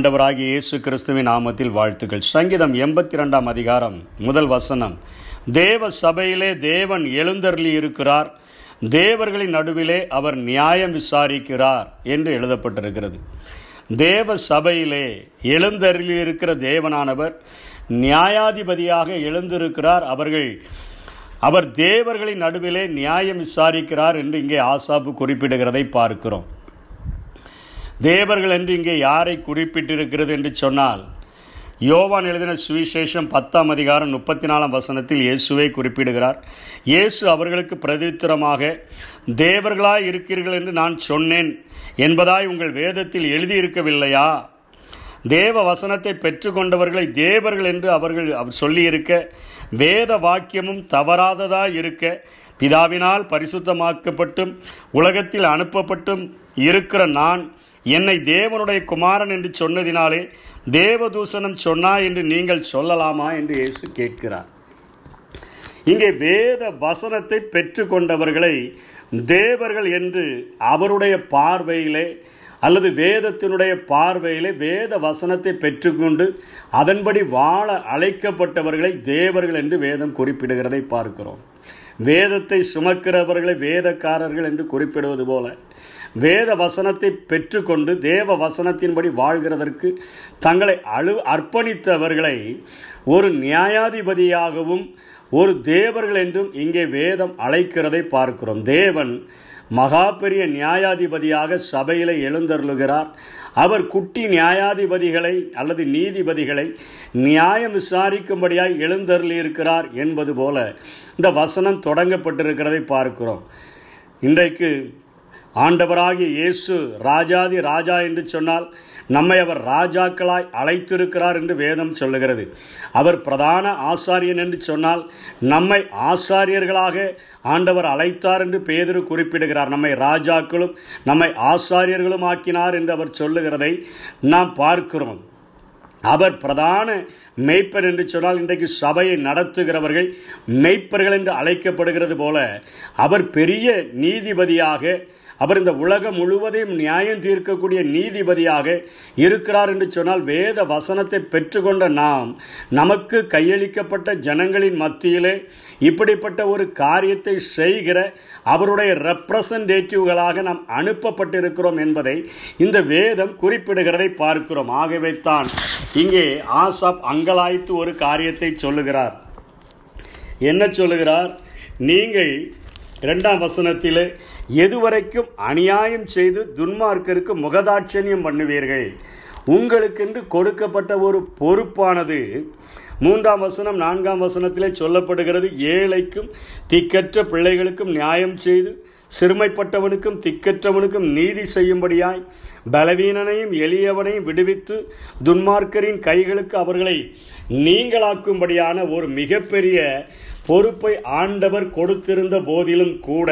ஆண்டவராகிய இயேசு கிறிஸ்துவின் நாமத்தில் வாழ்த்துக்கள். சங்கீதம் எண்பத்தி ரெண்டாம் அதிகாரம் முதல் வசனம். தேவ சபையிலே தேவன் எழுந்தருளி இருக்கிறார். தேவர்களின் நடுவிலே அவர் நியாயம் விசாரிக்கிறார் என்று எழுதப்பட்டிருக்கிறது. தேவ சபையிலே எழுந்தருளி இருக்கிற தேவனானவர் நியாயாதிபதியாக எழுந்திருக்கிறார். அவர்கள் அவர் தேவர்களின் நடுவிலே நியாயம் விசாரிக்கிறார் என்று இங்கே ஆசாப்பு குறிப்பிடுகிறதை பார்க்கிறோம். தேவர்கள் என்று இங்கே யாரை குறிப்பிட்டிருக்கிறது என்று சொன்னால் யோவான் எழுதின சுவிசேஷம் பத்தாம் அதிகாரம் முப்பத்தி நாலாம் வசனத்தில் இயேசுவை குறிப்பிடுகிறார். இயேசு அவர்களுக்கு பிரதித்திரமாக தேவர்களாய் இருக்கிறீர்கள் என்று நான் சொன்னேன் என்பதாய் உங்கள் வேதத்தில் எழுதியிருக்கவில்லையா? தேவ வசனத்தை பெற்றுக்கொண்டவர்களை தேவர்கள் என்று அவர்கள் அவர் சொல்லியிருக்க வேத வாக்கியமும் தவறாததாக இருக்க பிதாவினால் பரிசுத்தமாக்கப்பட்டும் உலகத்தில் அனுப்பப்பட்டும் இருக்கிற நான் என்னை தேவனுடைய குமாரன் என்று சொன்னதினாலே தேவதூஷணம் சொன்னா என்று நீங்கள் சொல்லலாமா என்று இயேசு கேட்கிறார். இங்கே வேத வசனத்தை பெற்றுக்கொண்டவர்களை தேவர்கள் என்று அவருடைய பார்வையிலே அல்லது வேதத்தினுடைய பார்வையிலே வேத வசனத்தை பெற்றுக்கொண்டு அதன்படி வாழ அழைக்கப்பட்டவர்களை தேவர்கள் என்று வேதம் குறிப்பிடுகிறதை பார்க்கிறோம். வேதத்தை சுமக்கிறவர்களை வேதக்காரர்கள் என்று குறிப்பிடுவது போல வேத வசனத்தை பெற்றுக்கொண்டு தேவ வசனத்தின்படி வாழ்கிறதற்கு தங்களை அழு அர்ப்பணித்தவர்களை ஒரு நியாயாதிபதியாகவும் ஒரு தேவர்கள் என்றும் இங்கே வேதம் அழைக்கிறதை பார்க்கிறோம். தேவன் மகா பெரிய நியாயாதிபதியாக சபையில் எழுந்தருளுகிறார். அவர் குட்டி நியாயாதிபதிகளை அல்லது நீதிபதிகளை நியாயம் விசாரிக்கும்படியாய் எழுந்தருளியிருக்கிறார் என்பது போல இந்த வசனம் தொடங்கப்பட்டிருக்கிறதை பார்க்கிறோம். இன்றைக்கு ஆண்டவராகிய இயேசு ராஜாதி ராஜா என்று சொன்னால் நம்மை அவர் ராஜாக்களாய் அழைத்திருக்கிறார் என்று வேதம் சொல்லுகிறது. அவர் பிரதான ஆசாரியன் என்று சொன்னால் நம்மை ஆசாரியர்களாக ஆண்டவர் அழைத்தார் என்று பேதரு குறிப்பிடுகிறார். நம்மை ராஜாக்களும் நம்மை ஆசாரியர்களும் ஆக்கினார் என்று அவர் சொல்லுகிறதை நாம் பார்க்கிறோம். அவர் பிரதான மெய்ப்பர் என்று சொன்னால் இன்றைக்கு சபையை நடத்துகிறவர்கள் மெய்ப்பர்கள் என்று அழைக்கப்படுகிறது போல அவர் பெரிய நீதிபதியாக அவர் இந்த உலகம் முழுவதையும் நியாயம் தீர்க்கக்கூடிய நீதிபதியாக இருக்கிறார் என்று சொன்னால் வேத வசனத்தை பெற்றுக்கொண்ட நாம் நமக்கு கையளிக்கப்பட்ட ஜனங்களின் மத்தியிலே இப்படிப்பட்ட ஒரு காரியத்தை செய்கிற அவருடைய ரெப்ரசன்டேட்டிவ்களாக நாம் அனுப்பப்பட்டிருக்கிறோம் என்பதை இந்த வேதம் குறிப்பிடுகிறதை பார்க்கிறோம். ஆகவே தான் இங்கே ஆசாப் அங்கலாய்த்து ஒரு காரியத்தை சொல்லுகிறார். என்ன சொல்லுகிறார்? நீங்கள் இரண்டாம் வசனத்திலே எதுவரைக்கும் அநியாயம் செய்து துன்மார்க்கருக்கு முகதாட்சணியம் பண்ணுவீர்கள். உங்களுக்கென்று கொடுக்கப்பட்ட ஒரு பொறுப்பானது. மூன்றாம் வசனம் நான்காம் வசனத்திலே சொல்லப்படுகிறது ஏழைக்கும் திக்கற்ற பிள்ளைகளுக்கும் நியாயம் செய்து சிறுமைப்பட்டவனுக்கும் திக்கற்றவனுக்கும் நீதி செய்யும்படியாய் பலவீனனையும் எளியவனையும் விடுவித்து துன்மார்க்கரின் கைகளுக்கு அவர்களை நீங்களாக்கும்படியான ஒரு மிகப்பெரிய பொறுப்பை ஆண்டவர் கொடுத்திருந்த போதிலும் கூட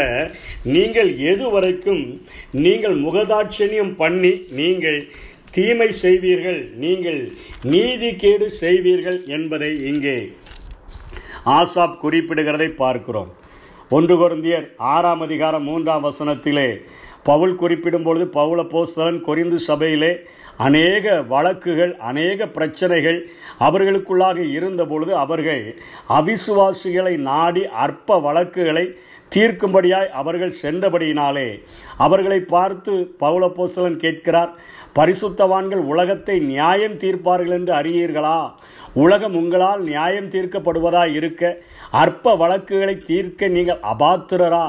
நீங்கள் எதுவரைக்கும் நீங்கள் முகதாட்சணியம் பண்ணி நீங்கள் தீமை செய்வீர்கள் நீங்கள் நீதி கேடு செய்வீர்கள் என்பதை இங்கே ஆசாப் குறிப்பிடுகிறதை பார்க்கிறோம். ஒன்று குருந்தியர் ஆறாம் அதிகாரம் மூன்றாம் வசனத்திலே பவுல் குறிப்பிடும் பொழுது பவுல போஸ்தலன் கொரிந்து சபையிலே அநேக வழக்குகள் அநேக பிரச்சனைகள் அவர்களுக்குள்ளாக இருந்த பொழுது அவர்கள் அவிசுவாசிகளை நாடி அற்ப வழக்குகளை தீர்க்கும்படியாய் அவர்கள் சென்றபடியினாலே அவர்களை பார்த்து பவுலப்போசலன் கேட்கிறார் பரிசுத்தவான்கள் உலகத்தை நியாயம் தீர்ப்பார்கள் என்று அறியீர்களா? உலகம் உங்களால் நியாயம் தீர்க்கப்படுவதாய் இருக்க அற்ப வழக்குகளை தீர்க்க நீங்கள் அபாத்திரரா?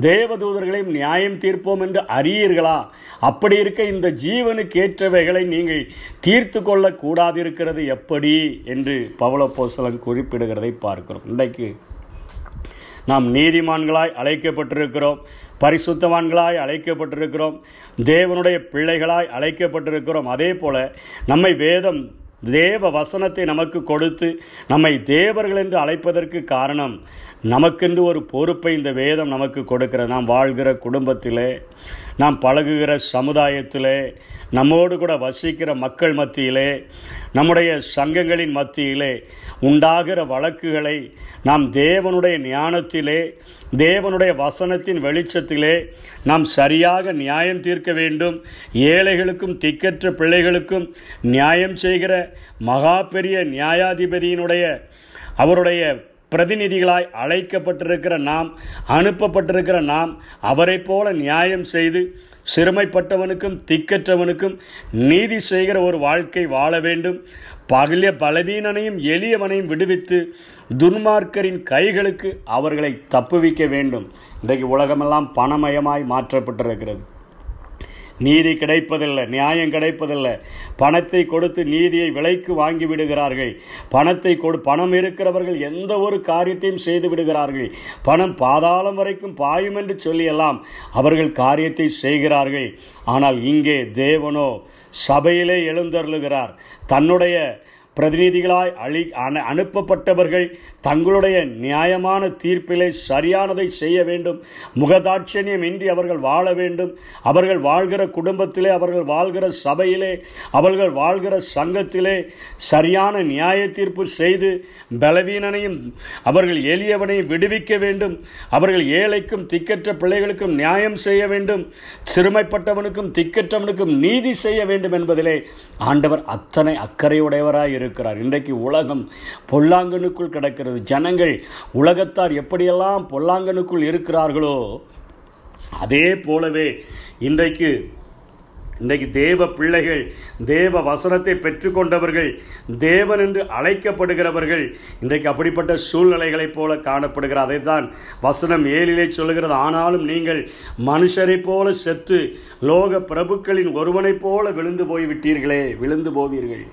தேவதூதர்களையும் நியாயம் தீர்ப்போம் என்று அறியீர்களா? அப்படி இருக்க இந்த ஜீவனுக்கு ஏற்றவைகளை நீங்கள் தீர்த்து கொள்ளக்கூடாதிருக்கிறது எப்படி? என்று பவளப்போசலன் குறிப்பிடுகிறதை பார்க்கிறோம். இன்றைக்கு நாம் நீதிமான்களாய் அழைக்கப்பட்டிருக்கிறோம் பரிசுத்தவான்களாய் அழைக்கப்பட்டிருக்கிறோம் தேவனுடைய பிள்ளைகளாய் அழைக்கப்பட்டிருக்கிறோம். அதே போல நம்மை வேதம் தேவ வசனத்தை நமக்கு கொடுத்து நம்மை தேவர்கள் என்று அழைப்பதற்கு காரணம் நமக்கென்று ஒரு பொறுப்பை இந்த வேதம் நமக்கு கொடுக்கிற நாம் வாழ்கிற குடும்பத்திலே நாம் பழகுகிற சமுதாயத்திலே நம்மோடு கூட வசிக்கிற மக்கள் மத்தியிலே நம்முடைய சங்கங்களின் மத்தியிலே உண்டாகிற வழக்குகளை நாம் தேவனுடைய ஞானத்திலே தேவனுடைய வசனத்தின் வெளிச்சத்திலே நாம் சரியாக நியாயம் தீர்க்க வேண்டும். ஏழைகளுக்கும் திக்கற்ற பிள்ளைகளுக்கும் நியாயம் செய்கிற மகா பெரிய நியாயாதிபதியினுடைய அவருடைய பிரதிநிதிகளாய் அழைக்கப்பட்டிருக்கிற நாம் அனுப்பப்பட்டிருக்கிற நாம் அவரை போல நியாயம் செய்து சிறுமைப்பட்டவனுக்கும் திக்கற்றவனுக்கும் நீதி செய்கிற ஒரு வாழ்க்கை வாழ வேண்டும். பகலிய பலவீனனையும் எளியவனையும் விடுவித்து துன்மார்க்கரின் கைகளுக்கு அவர்களை தப்புவிக்க வேண்டும். இன்றைக்கு உலகமெல்லாம் பணமயமாய் மாற்றப்பட்டிருக்கிறது. நீதி கிடைப்பதில்லை நியாயம் கிடைப்பதில்லை. பணத்தை கொடுத்து நீதியை விலைக்கு வாங்கி விடுகிறார்கள். பணத்தை கொடு பணம் இருக்கிறவர்கள் எந்த ஒரு காரியத்தையும் செய்து விடுகிறார்கள். பணம் பாதாளம் வரைக்கும் பாயும் என்று சொல்லியெல்லாம் அவர்கள் காரியத்தை செய்கிறார்கள். ஆனால் இங்கே தேவனோ சபையிலே எழுந்தருளுகிறார். தன்னுடைய பிரதிநிதிகளாய் அழி அனு அனுப்பப்பட்டவர்கள் தங்களுடைய நியாயமான தீர்ப்பிலே சரியானதை செய்ய வேண்டும். முகதாட்சணியம் இன்றி அவர்கள் வாழ வேண்டும். அவர்கள் வாழ்கிற குடும்பத்திலே அவர்கள் வாழ்கிற சபையிலே அவர்கள் வாழ்கிற சங்கத்திலே சரியான நியாய தீர்ப்பு செய்து பலவீனனையும் அவர்கள் எளியவனையும் விடுவிக்க வேண்டும். அவர்கள் ஏழைக்கும் திக்கற்ற பிள்ளைகளுக்கும் நியாயம் செய்ய வேண்டும். சிறுமைப்பட்டவனுக்கும் திக்கற்றவனுக்கும் நீதி செய்ய வேண்டும் என்பதிலே ஆண்டவர் அத்தனை அக்கறையுடையவராய் இருக்கிறார் இன்றைக்கு உலகம் பொல்லாங்கனுக்குள் கிடக்கிறது. ஜனங்கள் உலகத்தார் எப்படியெல்லாம் பொல்லாங்கனுக்குள் இருக்கிறார்களோ அதே போலவே இன்றைக்கு இன்றைக்கு தேவ பிள்ளைகள் தேவ வசனத்தை பெற்றுக்கொண்டவர்கள் தேவன் என்று அழைக்கப்படுகிறவர்கள் இன்றைக்கு அப்படிப்பட்ட சூழ்நிலைகளைப் போல காணப்படுகிறார். அதைத்தான் வசனம் ஏழிலே சொல்லுகிறது. ஆனாலும் நீங்கள் மனுஷரைப் போல செத்து லோக பிரபுக்களின் ஒருவனைப் போல விழுந்து போய்விட்டீர்களே விழுந்து போவீர்கள்.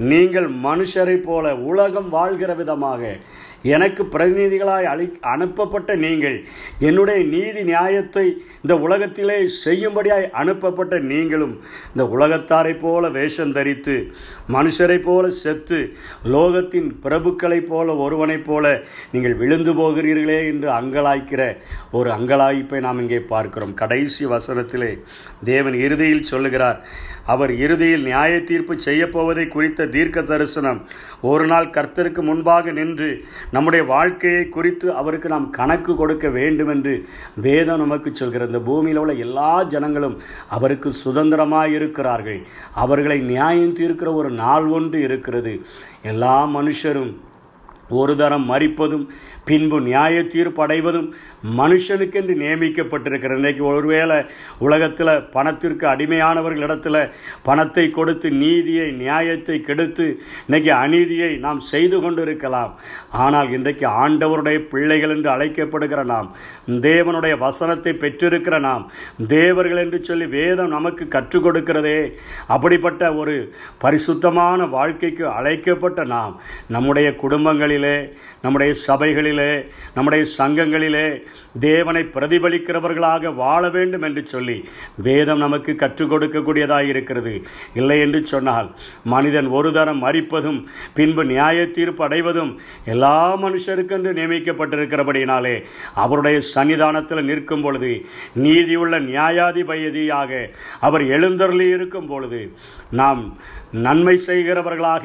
நீங்கள் மனுஷரைப் போல உலகம் வாழ்கிற விதமாக எனக்கு பிரதிநிதிகளாய் அளி அனுப்பப்பட்ட நீங்கள் என்னுடைய நீதி நியாயத்தை இந்த உலகத்திலே செய்யும்படியாய் அனுப்பப்பட்ட நீங்களும் இந்த உலகத்தாரைப் போல வேஷம் தரித்து மனுஷரைப் போல செத்து லோகத்தின் பிரபுக்களைப் போல ஒருவனைப் போல நீங்கள் விழுந்து போகிறீர்களே என்று அங்கலாய்க்கிற ஒரு அங்கலாய்ப்பை நாம் இங்கே பார்க்கிறோம். கடைசி வசனத்திலே தேவன் இறுதியில் சொல்லுகிறார் அவர் இறுதியில் நியாய தீர்ப்பு செய்யப்போவதை குறித்த தீர்க்க தரிசனம் ஒரு நாள் கர்த்தருக்கு முன்பாக நின்று நம்முடைய வாழ்க்கையை குறித்து அவருக்கு நாம் கணக்கு கொடுக்க வேண்டும் என்று வேதம் நமக்கு சொல்கிற இந்த பூமியில் உள்ள எல்லா ஜனங்களும் அவருக்கு சுதந்திரமாக இருக்கிறார்கள். அவர்களை நியாயம் தீர்க்கிற ஒரு நாள் ஒன்று இருக்கிறது. எல்லா மனுஷரும் ஒரு தரம் மறிப்பதும் பின்பு நியாய தீர்ப்பு அடைவதும் மனுஷனுக்கென்று நியமிக்கப்பட்டிருக்கிற இன்றைக்கு ஒருவேளை உலகத்தில் பணத்திற்கு அடிமையானவர்களிடத்தில் பணத்தை கொடுத்து நீதியை நியாயத்தை கெடுத்து இன்னைக்கு அநீதியை நாம் செய்து கொண்டு இருக்கலாம் ஆனால் இன்றைக்கு ஆண்டவருடைய பிள்ளைகள் என்று அழைக்கப்படுகிற நாம் தேவனுடைய வசனத்தை பெற்றிருக்கிற நாம் தேவர்கள் என்று சொல்லி வேதம் நமக்கு கற்றுக் கொடுக்கிறதே அப்படிப்பட்ட ஒரு பரிசுத்தமான வாழ்க்கைக்கு அழைக்கப்பட்ட நாம் நம்முடைய குடும்பங்களில் நம்முடைய சபைகளிலே நம்முடைய சங்கங்களிலே தேவனை பிரதிபலிக்கிறவர்களாக வாழ வேண்டும் என்று சொல்லி வேதம் நமக்கு கற்றுக் கொடுக்கக்கூடியதாக இருக்கிறது. இல்லை என்று சொன்னால் மனிதன் ஒரு தரம் மறிப்பதும் பின்பு நியாய தீர்ப்பு அடைவதும் எல்லா மனுஷருக்கென்று நியமிக்கப்பட்டிருக்கிறபடினாலே அவருடைய சன்னிதானத்தில் நிற்கும் பொழுது நீதியுள்ள நியாயாதிபதியாக அவர் எழுந்தருளி இருக்கும் பொழுது நாம் நன்மை செய்கிறவர்களாக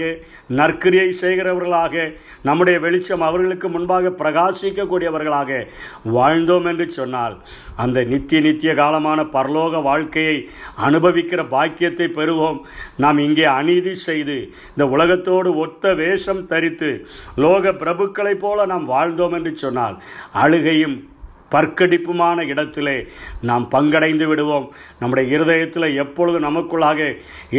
நற்கிரியை செய்கிறவர்களாக நம்முடைய வெளிச்சம் அவர்களுக்கு முன்பாக பிரகாசிக்கக்கூடியவர்களாக வாழ்ந்தோம் என்று சொன்னால் அந்த நித்திய நித்திய காலமான பரலோக வாழ்க்கையை அனுபவிக்கிற பாக்கியத்தை பெறுவோம். நாம் இங்கே அநீதி செய்து இந்த உலகத்தோடு ஒத்த வேஷம் தரித்து லோக பிரபுக்களைப் போல நாம் வாழ்ந்தோம் என்று சொன்னால் அழுகையும் பற்கடிப்புமான இடத்திலே நாம் பங்கடைந்து விடுவோம். நம்முடைய இருதயத்தில் எப்பொழுது நமக்குள்ளாக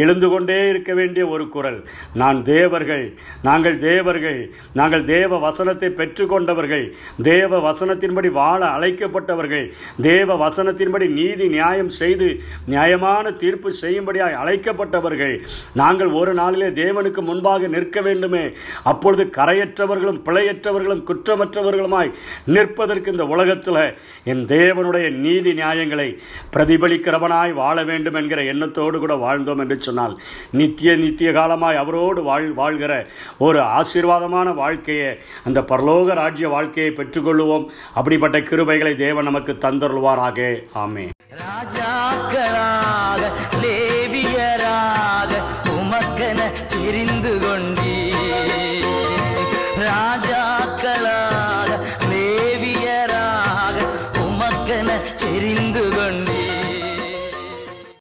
எழுந்து கொண்டே இருக்க வேண்டிய ஒரு குரல். நான் தேவர்கள் நாங்கள் தேவர்கள் நாங்கள் தேவ வசனத்தை பெற்றுக்கொண்டவர்கள் தேவ வசனத்தின்படி வாழ அழைக்கப்பட்டவர்கள் தேவ வசனத்தின்படி நீதி நியாயம் செய்து நியாயமான தீர்ப்பு செய்யும்படியாக அழைக்கப்பட்டவர்கள் நாங்கள் ஒரு நாளிலே தேவனுக்கு முன்பாக நிற்க வேண்டுமே. அப்பொழுது கரையற்றவர்களும் பிழையற்றவர்களும் குற்றமற்றவர்களுமாய் நிற்பதற்கு இந்த உலகத்தில் என் தேவனுடைய நீதி நியாயங்களை பிரதிபலிக்கிறவனாய் வாழ வேண்டும் என்கிற எண்ணத்தோடு கூட வாழ்ந்தோம் என்று சொன்னால் நித்திய நித்திய காலமாய் அவரோடு வாழ் வாழ்கிற ஒரு ஆசீர்வாதமான வாழ்க்கையை அந்த பரலோக ராஜ்ய வாழ்க்கையை பெற்றுக்கொள்வோம் அப்படிப்பட்ட கிருபைகளை தேவன் நமக்கு தந்தருள்வாராக. ஆமே ராஜா